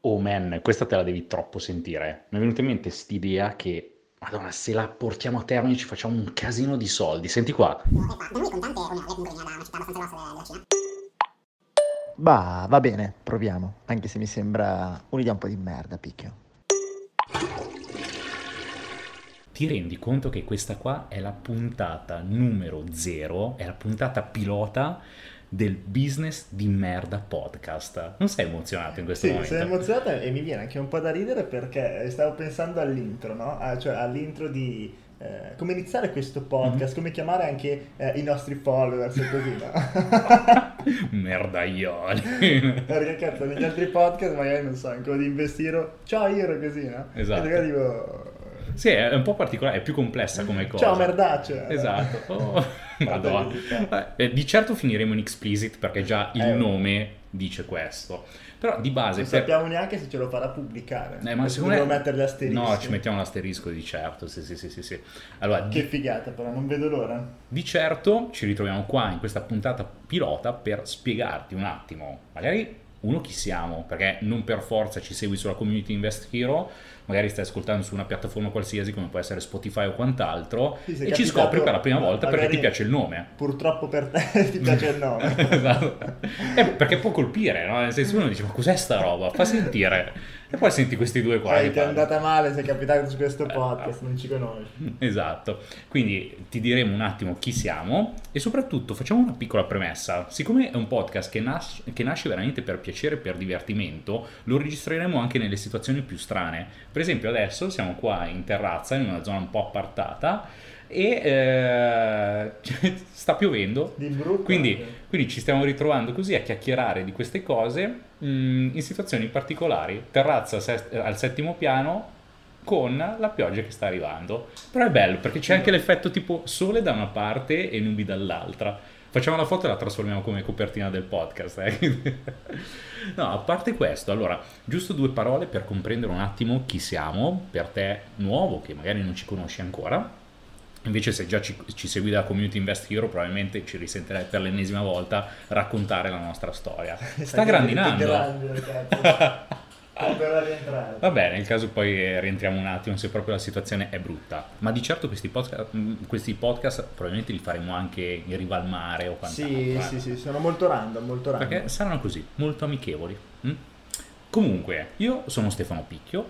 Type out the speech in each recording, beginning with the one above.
Oh man, questa te la devi troppo sentire. Mi è venuta in mente st'idea che, madonna, se la portiamo a termine ci facciamo un casino di soldi. Senti qua. Bah, va bene, proviamo. Anche se mi sembra un'idea un po' di merda, picchio. Ti rendi conto che questa qua è la puntata numero zero, è la puntata pilota del business di merda podcast. Non sei emozionato in questo sì, momento? sono emozionato e mi viene anche un po' da ridere perché stavo pensando all'intro, no? Ah, cioè all'intro di eh, come iniziare questo podcast, mm-hmm. come chiamare anche eh, i nostri followers e così, no? Merdaioli. perché cazzo, negli altri podcast magari non so, ancora di investire, ciao io così, no? Esatto. E dico... Sì, è un po' particolare, è più complessa come cosa. Ciao merdaccio. Esatto. Oh, Madonna. Eh, di certo finiremo in explicit perché già il Eh. nome dice questo. Però di base... Non per- sappiamo neanche se ce lo farà pubblicare. Eh, ma secondo me... mettere gli asterischi. No, ci mettiamo l'asterisco di certo, sì, sì, sì, sì. sì. Allora, Che di, figata però, non vedo l'ora. di certo ci ritroviamo qua in questa puntata pilota per spiegarti un attimo, magari uno chi siamo, perché non per forza ci segui sulla community Invest Hero, magari stai ascoltando su una piattaforma qualsiasi come può essere Spotify o quant'altro Sì, e ci scopri per la prima volta perché ti piace il nome. Purtroppo per te ti piace il nome. esatto. Eh, perché può colpire, no? Nel senso uno dice ma cos'è sta roba? Fa sentire. E poi senti questi due qua. Poi che ti è andata male, sei capitato su Eh, questo podcast, non ci conosci. Esatto, quindi ti diremo un attimo chi siamo e soprattutto facciamo una piccola premessa. Siccome è un podcast che, nas- che nasce veramente per piacere e per divertimento, lo registreremo anche nelle situazioni più strane. Per esempio adesso siamo qua in terrazza, in una zona un po' appartata e eh, sta piovendo. Quindi, quindi ci stiamo ritrovando così a chiacchierare di queste cose mh, in situazioni particolari. Terrazza sest- al settimo piano con la pioggia che sta arrivando. Però è bello perché c'è anche l'effetto tipo sole da una parte e nubi dall'altra. Facciamo la foto e la trasformiamo come copertina del podcast. eh. no, a parte questo, allora, giusto due parole per comprendere un attimo chi siamo, per te nuovo che magari non ci conosci ancora. Invece se già ci, ci segui dalla community Invest Hero probabilmente ci risentirai per l'ennesima volta raccontare la nostra storia. Sta grandinando. grande. Va bene, nel caso poi eh, rientriamo un attimo se proprio la situazione è brutta. Ma di certo questi podcast, questi podcast probabilmente li faremo anche in riva al mare o quant'altro. Sì, eh. sì, sì, sono molto random, molto random. Perché saranno così, molto amichevoli. mm? Comunque, io sono Stefano Picchio,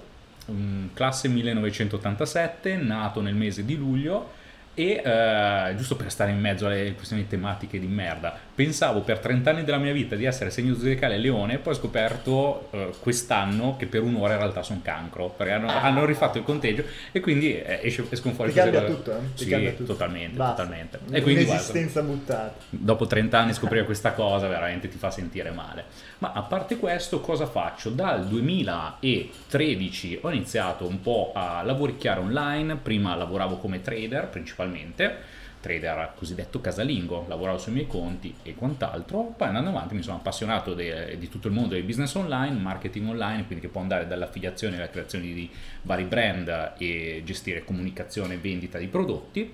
classe 1987, nato nel mese di luglio e eh, giusto per stare in mezzo alle questioni tematiche di merda, pensavo per 30 anni della mia vita di essere segno zodiacale leone, poi ho scoperto eh, quest'anno che per un'ora in realtà sono cancro, perché hanno, hanno rifatto il conteggio e quindi eh, esce, escono fuori Ti queste cambia tutto, eh? Ti Sì, cambia tutto. totalmente, Basta. totalmente. E quindi guarda, Un'esistenza buttata. dopo 30 anni scoprire questa cosa veramente ti fa sentire male. Ma a parte questo, cosa faccio? Dal 2013 ho iniziato un po' a lavoricchiare online, prima lavoravo come trader principalmente, trader cosiddetto casalingo, lavoravo sui miei conti e quant'altro, poi andando avanti mi sono appassionato de- di tutto il mondo del business online, marketing online, quindi che può andare dall'affiliazione alla creazione di vari brand e gestire comunicazione e vendita di prodotti.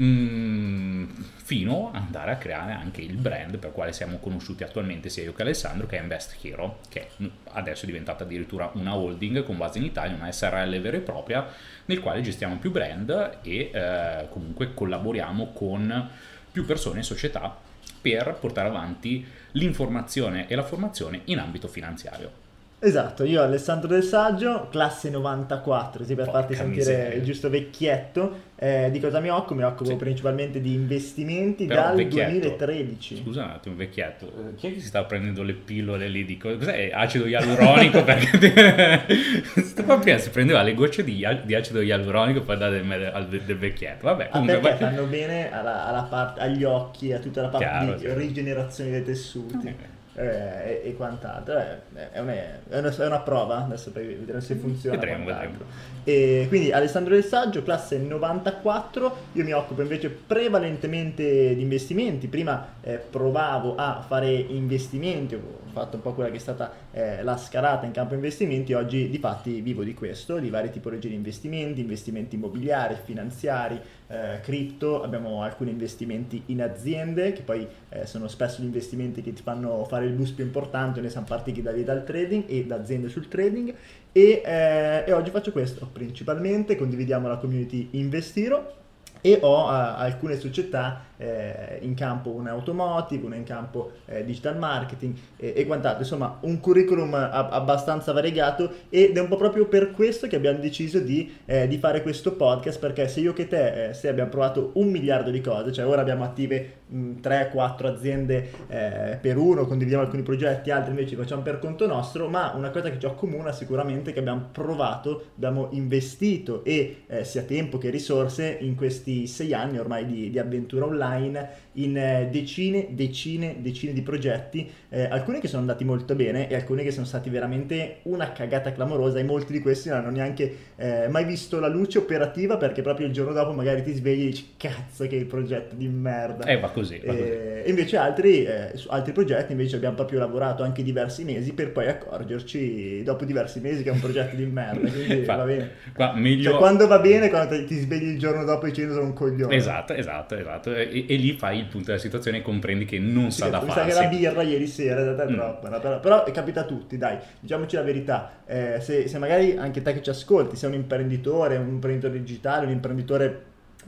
Mm, fino ad andare a creare anche il brand per quale siamo conosciuti attualmente sia io che Alessandro che è Invest Hero che adesso è diventata addirittura una holding con base in Italia una SRL vera e propria nel quale gestiamo più brand e eh, comunque collaboriamo con più persone e società per portare avanti l'informazione e la formazione in ambito finanziario Esatto, io Alessandro Del Saggio, classe 94, così per Porca farti sentire miseria. il giusto vecchietto. Eh, di cosa mi occupo? Mi occupo Sì. principalmente di investimenti Però dal vecchietto. 2013. Scusa un attimo, vecchietto, eh, chi è che si sta prendendo le pillole lì di co- cos'è? Acido ialuronico? perché prima si prendeva le gocce di, di acido ialuronico per dare del, al- del vecchietto. Vabbè, comunque perché fanno bene alla, alla parte- agli occhi, a tutta la parte Chiaro, di sì. rigenerazione dei tessuti eh, e, e quant'altro. Eh, è, una, è, una, è una prova, adesso per vedere se funziona. Vedremo, quant'altro. E quindi Alessandro Del Saggio, classe 94, io mi occupo invece prevalentemente di investimenti. Prima eh, provavo a fare investimenti, fatto un po' quella che è stata eh, la scalata in campo investimenti, oggi di fatti vivo di questo, di varie tipologie di investimenti, investimenti immobiliari, finanziari, eh, cripto, abbiamo alcuni investimenti in aziende che poi eh, sono spesso gli investimenti che ti fanno fare il boost più importante, ne siamo partiti da lì dal trading e da aziende sul trading e, eh, e oggi faccio questo principalmente, condividiamo la community Investiro e ho uh, alcune società eh, in campo una automotive, una in campo eh, digital marketing e, e, quant'altro, insomma un curriculum a, abbastanza variegato ed è un po' proprio per questo che abbiamo deciso di, eh, di fare questo podcast perché se io che te, eh, se abbiamo provato un miliardo di cose, cioè ora abbiamo attive 3-4 aziende eh, per uno, condividiamo alcuni progetti, altri invece facciamo per conto nostro, ma una cosa che ci accomuna sicuramente è che abbiamo provato, abbiamo investito e eh, sia tempo che risorse in questi sei anni ormai di, di avventura online ainda in eh, decine, decine, decine di progetti, eh, alcuni che sono andati molto bene e alcuni che sono stati veramente una cagata clamorosa e molti di questi non hanno neanche eh, mai visto la luce operativa perché proprio il giorno dopo magari ti svegli e dici cazzo che progetto di merda. Eh, va così. Va così. E invece altri, eh, su altri progetti invece abbiamo proprio lavorato anche diversi mesi per poi accorgerci dopo diversi mesi che è un progetto di merda, quindi va bene. Qua, meglio... cioè, quando va bene, quando ti svegli il giorno dopo dicendo sono un coglione. Esatto, esatto, esatto. E, e lì fai il punto della situazione e comprendi che non sì, sa da fare. Mi sa che la birra ieri sera è stata mm. troppa, però, però capita a tutti, dai, diciamoci la verità. Eh, se, se magari anche te che ci ascolti, sei un imprenditore, un imprenditore digitale, un imprenditore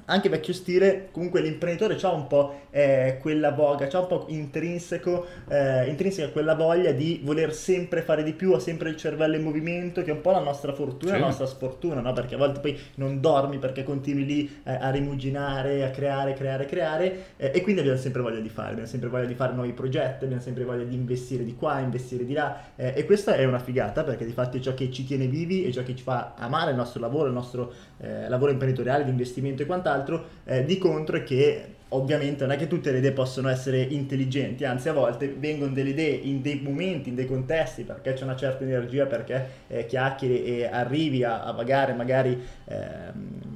anche vecchio stile, comunque l'imprenditore ha un po' eh, quella voga, ha un po' intrinseco, eh, intrinseca quella voglia di voler sempre fare di più, ha sempre il cervello in movimento, che è un po' la nostra fortuna, sì. la nostra sfortuna, no? Perché a volte poi non dormi perché continui lì eh, a rimuginare, a creare, creare, creare, eh, e quindi abbiamo sempre voglia di fare, abbiamo sempre voglia di fare nuovi progetti, abbiamo sempre voglia di investire di qua, investire di là, eh, e questa è una figata perché di fatto è ciò che ci tiene vivi, è ciò che ci fa amare il nostro lavoro, il nostro eh, lavoro imprenditoriale, di investimento e quant'altro, eh, di contro è che ovviamente non è che tutte le idee possono essere intelligenti, anzi a volte vengono delle idee in dei momenti, in dei contesti, perché c'è una certa energia, perché eh, chiacchieri e arrivi a, a vagare magari ehm,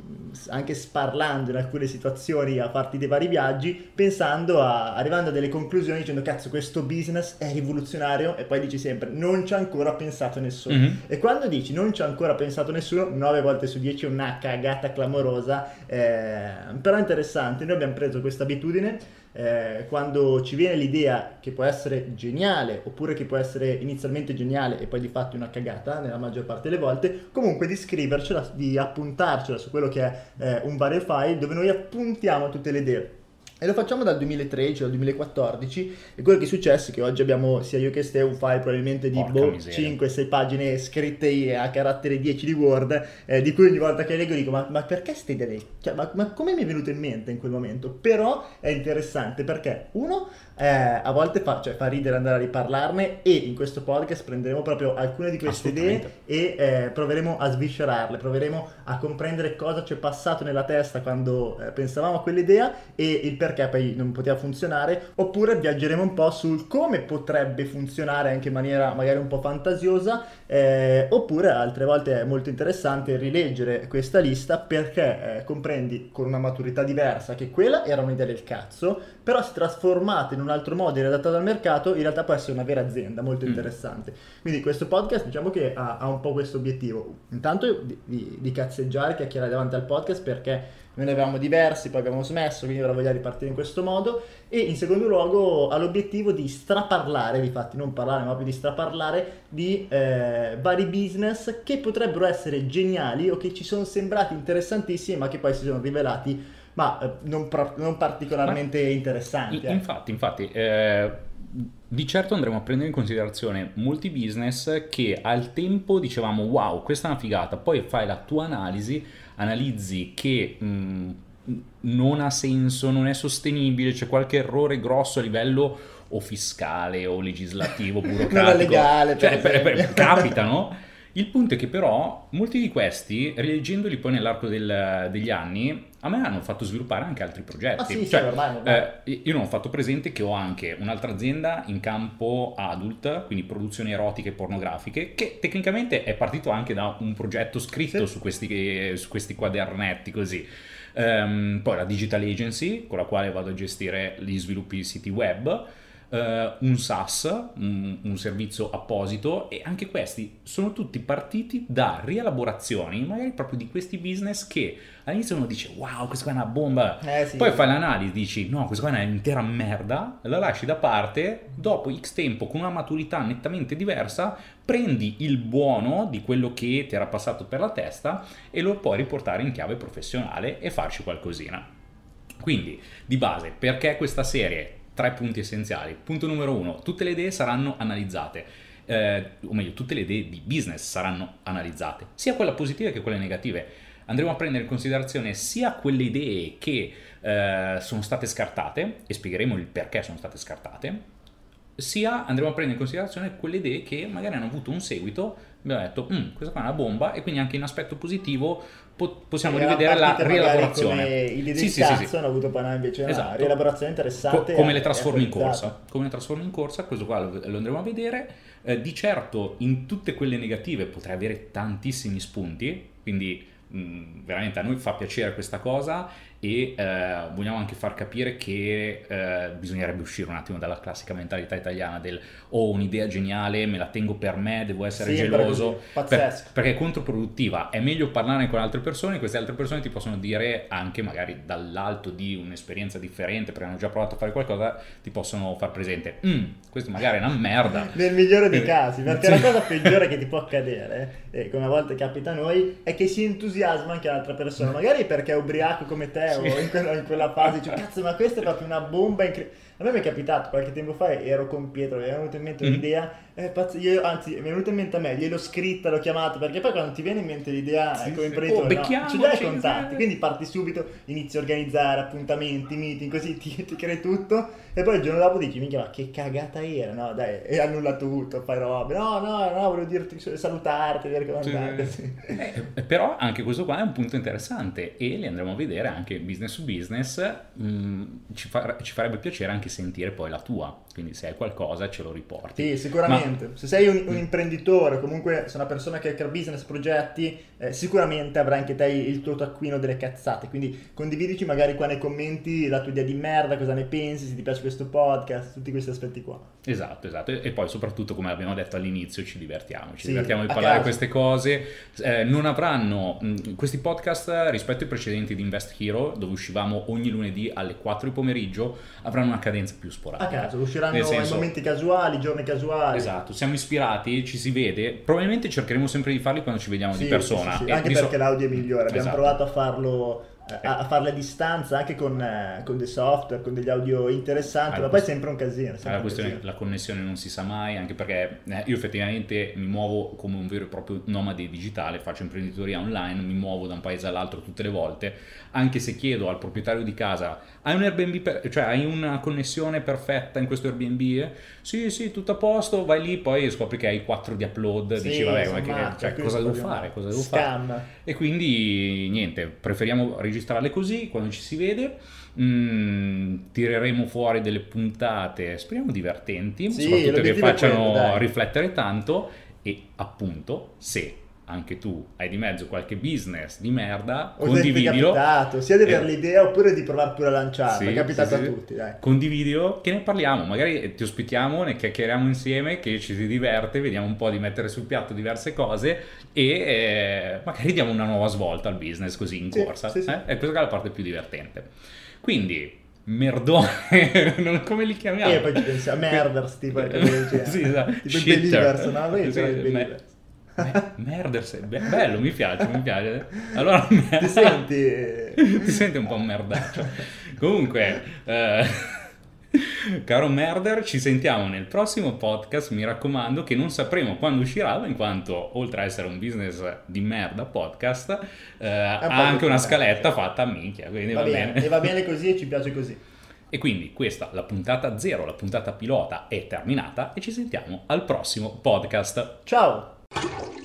anche sparlando in alcune situazioni a farti dei vari viaggi, pensando a, arrivando a delle conclusioni dicendo cazzo questo business è rivoluzionario e poi dici sempre non ci ha ancora pensato nessuno. Mm-hmm. E quando dici non ci ha ancora pensato nessuno, 9 volte su 10 è una cagata clamorosa, eh, però interessante, noi abbiamo preso questa abitudine eh, quando ci viene l'idea che può essere geniale oppure che può essere inizialmente geniale e poi di fatto una cagata nella maggior parte delle volte, comunque di scrivercela, di appuntarcela su quello che è eh, un vario file dove noi appuntiamo tutte le idee. E lo facciamo dal 2013 al 2014 e quello che è successo è che oggi abbiamo sia io che Ste un file probabilmente di boh, 5-6 pagine scritte a carattere 10 di Word eh, di cui ogni volta che leggo dico ma, ma perché questa idea cioè, ma, ma, come mi è venuto in mente in quel momento? Però è interessante perché uno eh, a volte fa, cioè, fa, ridere andare a riparlarne e in questo podcast prenderemo proprio alcune di queste idee e eh, proveremo a sviscerarle, proveremo a comprendere cosa ci è passato nella testa quando eh, pensavamo a quell'idea e il perché poi non poteva funzionare, oppure viaggeremo un po' sul come potrebbe funzionare anche in maniera magari un po' fantasiosa, eh, oppure altre volte è molto interessante rileggere questa lista perché eh, comprendi con una maturità diversa che quella era un'idea del cazzo, però è trasformata in un altro modo e adattata al mercato, in realtà può essere una vera azienda molto mm. interessante. Quindi questo podcast diciamo che ha, ha un po' questo obiettivo, intanto di, di, di cazzeggiare, chiacchierare davanti al podcast perché ne avevamo diversi, poi abbiamo smesso, quindi ora vogliamo ripartire in questo modo. E in secondo luogo ha l'obiettivo di straparlare, difatti non parlare, ma proprio di straparlare di eh, vari business che potrebbero essere geniali o che ci sono sembrati interessantissimi, ma che poi si sono rivelati ma eh, non, pro- non, particolarmente ma interessanti. Eh. Infatti, infatti. Di certo andremo a prendere in considerazione molti business che al tempo dicevamo wow, questa è una figata, poi fai la tua analisi, analizzi che mh, mm, non ha senso, non è sostenibile, c'è qualche errore grosso a livello o fiscale o legislativo, burocratico. non legale, cioè, per, per, capita, no? Il punto è che però molti di questi, rileggendoli poi nell'arco del, degli anni, a me hanno fatto sviluppare anche altri progetti. Ah, sì, cioè, sì, ormai, ormai. Eh, io non ho fatto presente che ho anche un'altra azienda in campo adult, quindi produzioni erotiche e pornografiche, che tecnicamente è partito anche da un progetto scritto sì. su, questi, su, questi, quadernetti così. Um, poi la Digital Agency, con la quale vado a gestire gli sviluppi di siti web. Eh, un SaaS, un, un servizio apposito e anche questi sono tutti partiti da rielaborazioni magari proprio di questi business che all'inizio uno dice wow questa qua è una bomba, Eh, sì. poi fai l'analisi dici no questa qua è un'intera merda, la lasci da parte, dopo x tempo con una maturità nettamente diversa prendi il buono di quello che ti era passato per la testa e lo puoi riportare in chiave professionale e farci qualcosina. Quindi, di base, perché questa serie? Tre punti essenziali. Punto numero uno, tutte le idee saranno analizzate. Eh, o meglio, tutte le idee di business saranno analizzate, sia quelle positive che quelle negative. Andremo a prendere in considerazione sia quelle idee che eh, sono state scartate, e spiegheremo il perché sono state scartate, sia andremo a prendere in considerazione quelle idee che magari hanno avuto un seguito, abbiamo detto, "Mm, questa qua è una bomba, e quindi anche in aspetto positivo po- possiamo Erano rivedere la rielaborazione. Idee del Sì, sì, sì, sì. hanno avuto no, invece una Esatto. rielaborazione interessante. Co- come le trasformi in corsa. Come le trasformi in corsa, questo qua lo, lo andremo a vedere. Eh, di certo, in tutte quelle negative potrai avere tantissimi spunti, quindi mh, veramente a noi fa piacere questa cosa e eh, vogliamo anche far capire che eh, bisognerebbe uscire un attimo dalla classica mentalità italiana del ho un'idea geniale, me la tengo per me, devo essere Sempre geloso. pazzesco. perché è controproduttiva. È meglio parlare con altre persone, queste altre persone ti possono dire anche magari dall'alto di un'esperienza differente, perché hanno già provato a fare qualcosa, ti possono far presente, "Mm, questo magari è una merda. Nel migliore dei Eh, casi, perché sì. la cosa peggiore che ti può accadere, e come a volte capita a noi, è che si entusiasma anche l'altra persona, magari perché è ubriaco come te Sì. in quella, in quella fase, dice cazzo ma questa è proprio una bomba incredibile. A me mi è capitato qualche tempo fa, ero con Pietro, mi è venuta in mente Mhm. un'idea, eh, pazzo, io, anzi mi è venuta in mente a me, gliel'ho scritta, l'ho chiamato, perché poi quando ti viene in mente l'idea Sì, eh, come sì. imprenditore, Oh, no, ce li hai i sì. contatti, quindi parti subito, inizi a organizzare appuntamenti, meeting, così ti, ti crei tutto e poi il giorno dopo dici minchia ma che cagata era, no dai, e annulla tutto, fai robe, no no no, volevo dirti, salutarti, vedere come Sì. andate, sì. Eh, però anche questo qua è un punto interessante e li andremo a vedere anche business su business. mm, ci, fa- ci farebbe piacere anche sentire poi la tua, quindi se hai qualcosa ce lo riporti. Sì, sicuramente. Se sei un, un imprenditore, comunque sei una persona che crea business, progetti, eh, sicuramente avrai anche te il tuo taccuino delle cazzate. Quindi condividici magari qua nei commenti la tua idea di merda, cosa ne pensi, se ti piace questo podcast, tutti questi aspetti qua. Esatto, esatto. E e poi soprattutto, come abbiamo detto all'inizio, ci divertiamo. Ci Sì, divertiamo di a parlare di queste cose. Eh, non avranno mh, questi podcast rispetto ai precedenti di Invest Hero, dove uscivamo ogni lunedì alle 4 di pomeriggio, avranno una cadenza più A sporadica. caso, usciranno Nel senso- momenti casuali, giorni casuali. Esatto, siamo ispirati, ci si vede. Probabilmente cercheremo sempre di farli quando ci vediamo Sì, di persona. sì, sì, Anche perché so- l'audio è migliore. Abbiamo Esatto. provato a farlo. A, a farle a distanza anche con, eh, con dei software, con degli audio interessanti, Ah, ma poi è sempre un casino. sempre la un questione casino. la connessione non si sa mai, anche perché eh, io effettivamente mi muovo come un vero e proprio nomade digitale, faccio imprenditoria online, mi muovo da un paese all'altro tutte le volte, anche se chiedo al proprietario di casa, hai un Airbnb, per- cioè hai una connessione perfetta in questo Airbnb? Sì, sì, tutto a posto, vai lì, poi scopri che hai 4 di upload, Sì, dici vabbè, ma che- cioè, cosa devo fare? Cosa devo fare? Scam. E quindi niente, preferiamo registrarle così quando ci si vede. Mm, tireremo fuori delle puntate, speriamo divertenti, Sì, soprattutto che facciano quello, riflettere tanto. E appunto, se anche tu hai di mezzo qualche business di merda, O condividilo. capitato, sia di avere Eh, l'idea oppure di provare pure a lanciarla. sì, è capitato sì, sì. a tutti, dai. Condividilo, che ne parliamo, magari ti ospitiamo, ne chiacchieriamo insieme, che ci si diverte, vediamo un po' di mettere sul piatto diverse cose e eh, magari diamo una nuova svolta al business così in corsa. sì, eh? E questa è la parte più divertente. Quindi, merdone, come li chiamiamo? E poi ci pensiamo, merders, tipo, Eh, sì, esatto. tipo Shitter. believers, no? Sì, siete i me- believers. Me- Merders, be- bello, mi piace, mi piace. Allora, Ti senti... ti senti un po' un merdaccio. Comunque, eh, caro merder, ci sentiamo nel prossimo podcast. Mi raccomando che non sapremo quando uscirà, in quanto oltre a essere un business di merda podcast, eh, ha anche una scaletta fatta a minchia. Quindi Va va, bene, bene. e va bene così e ci piace così. E quindi questa, la puntata zero, la puntata pilota è terminata e ci sentiamo al prossimo podcast. Ciao! you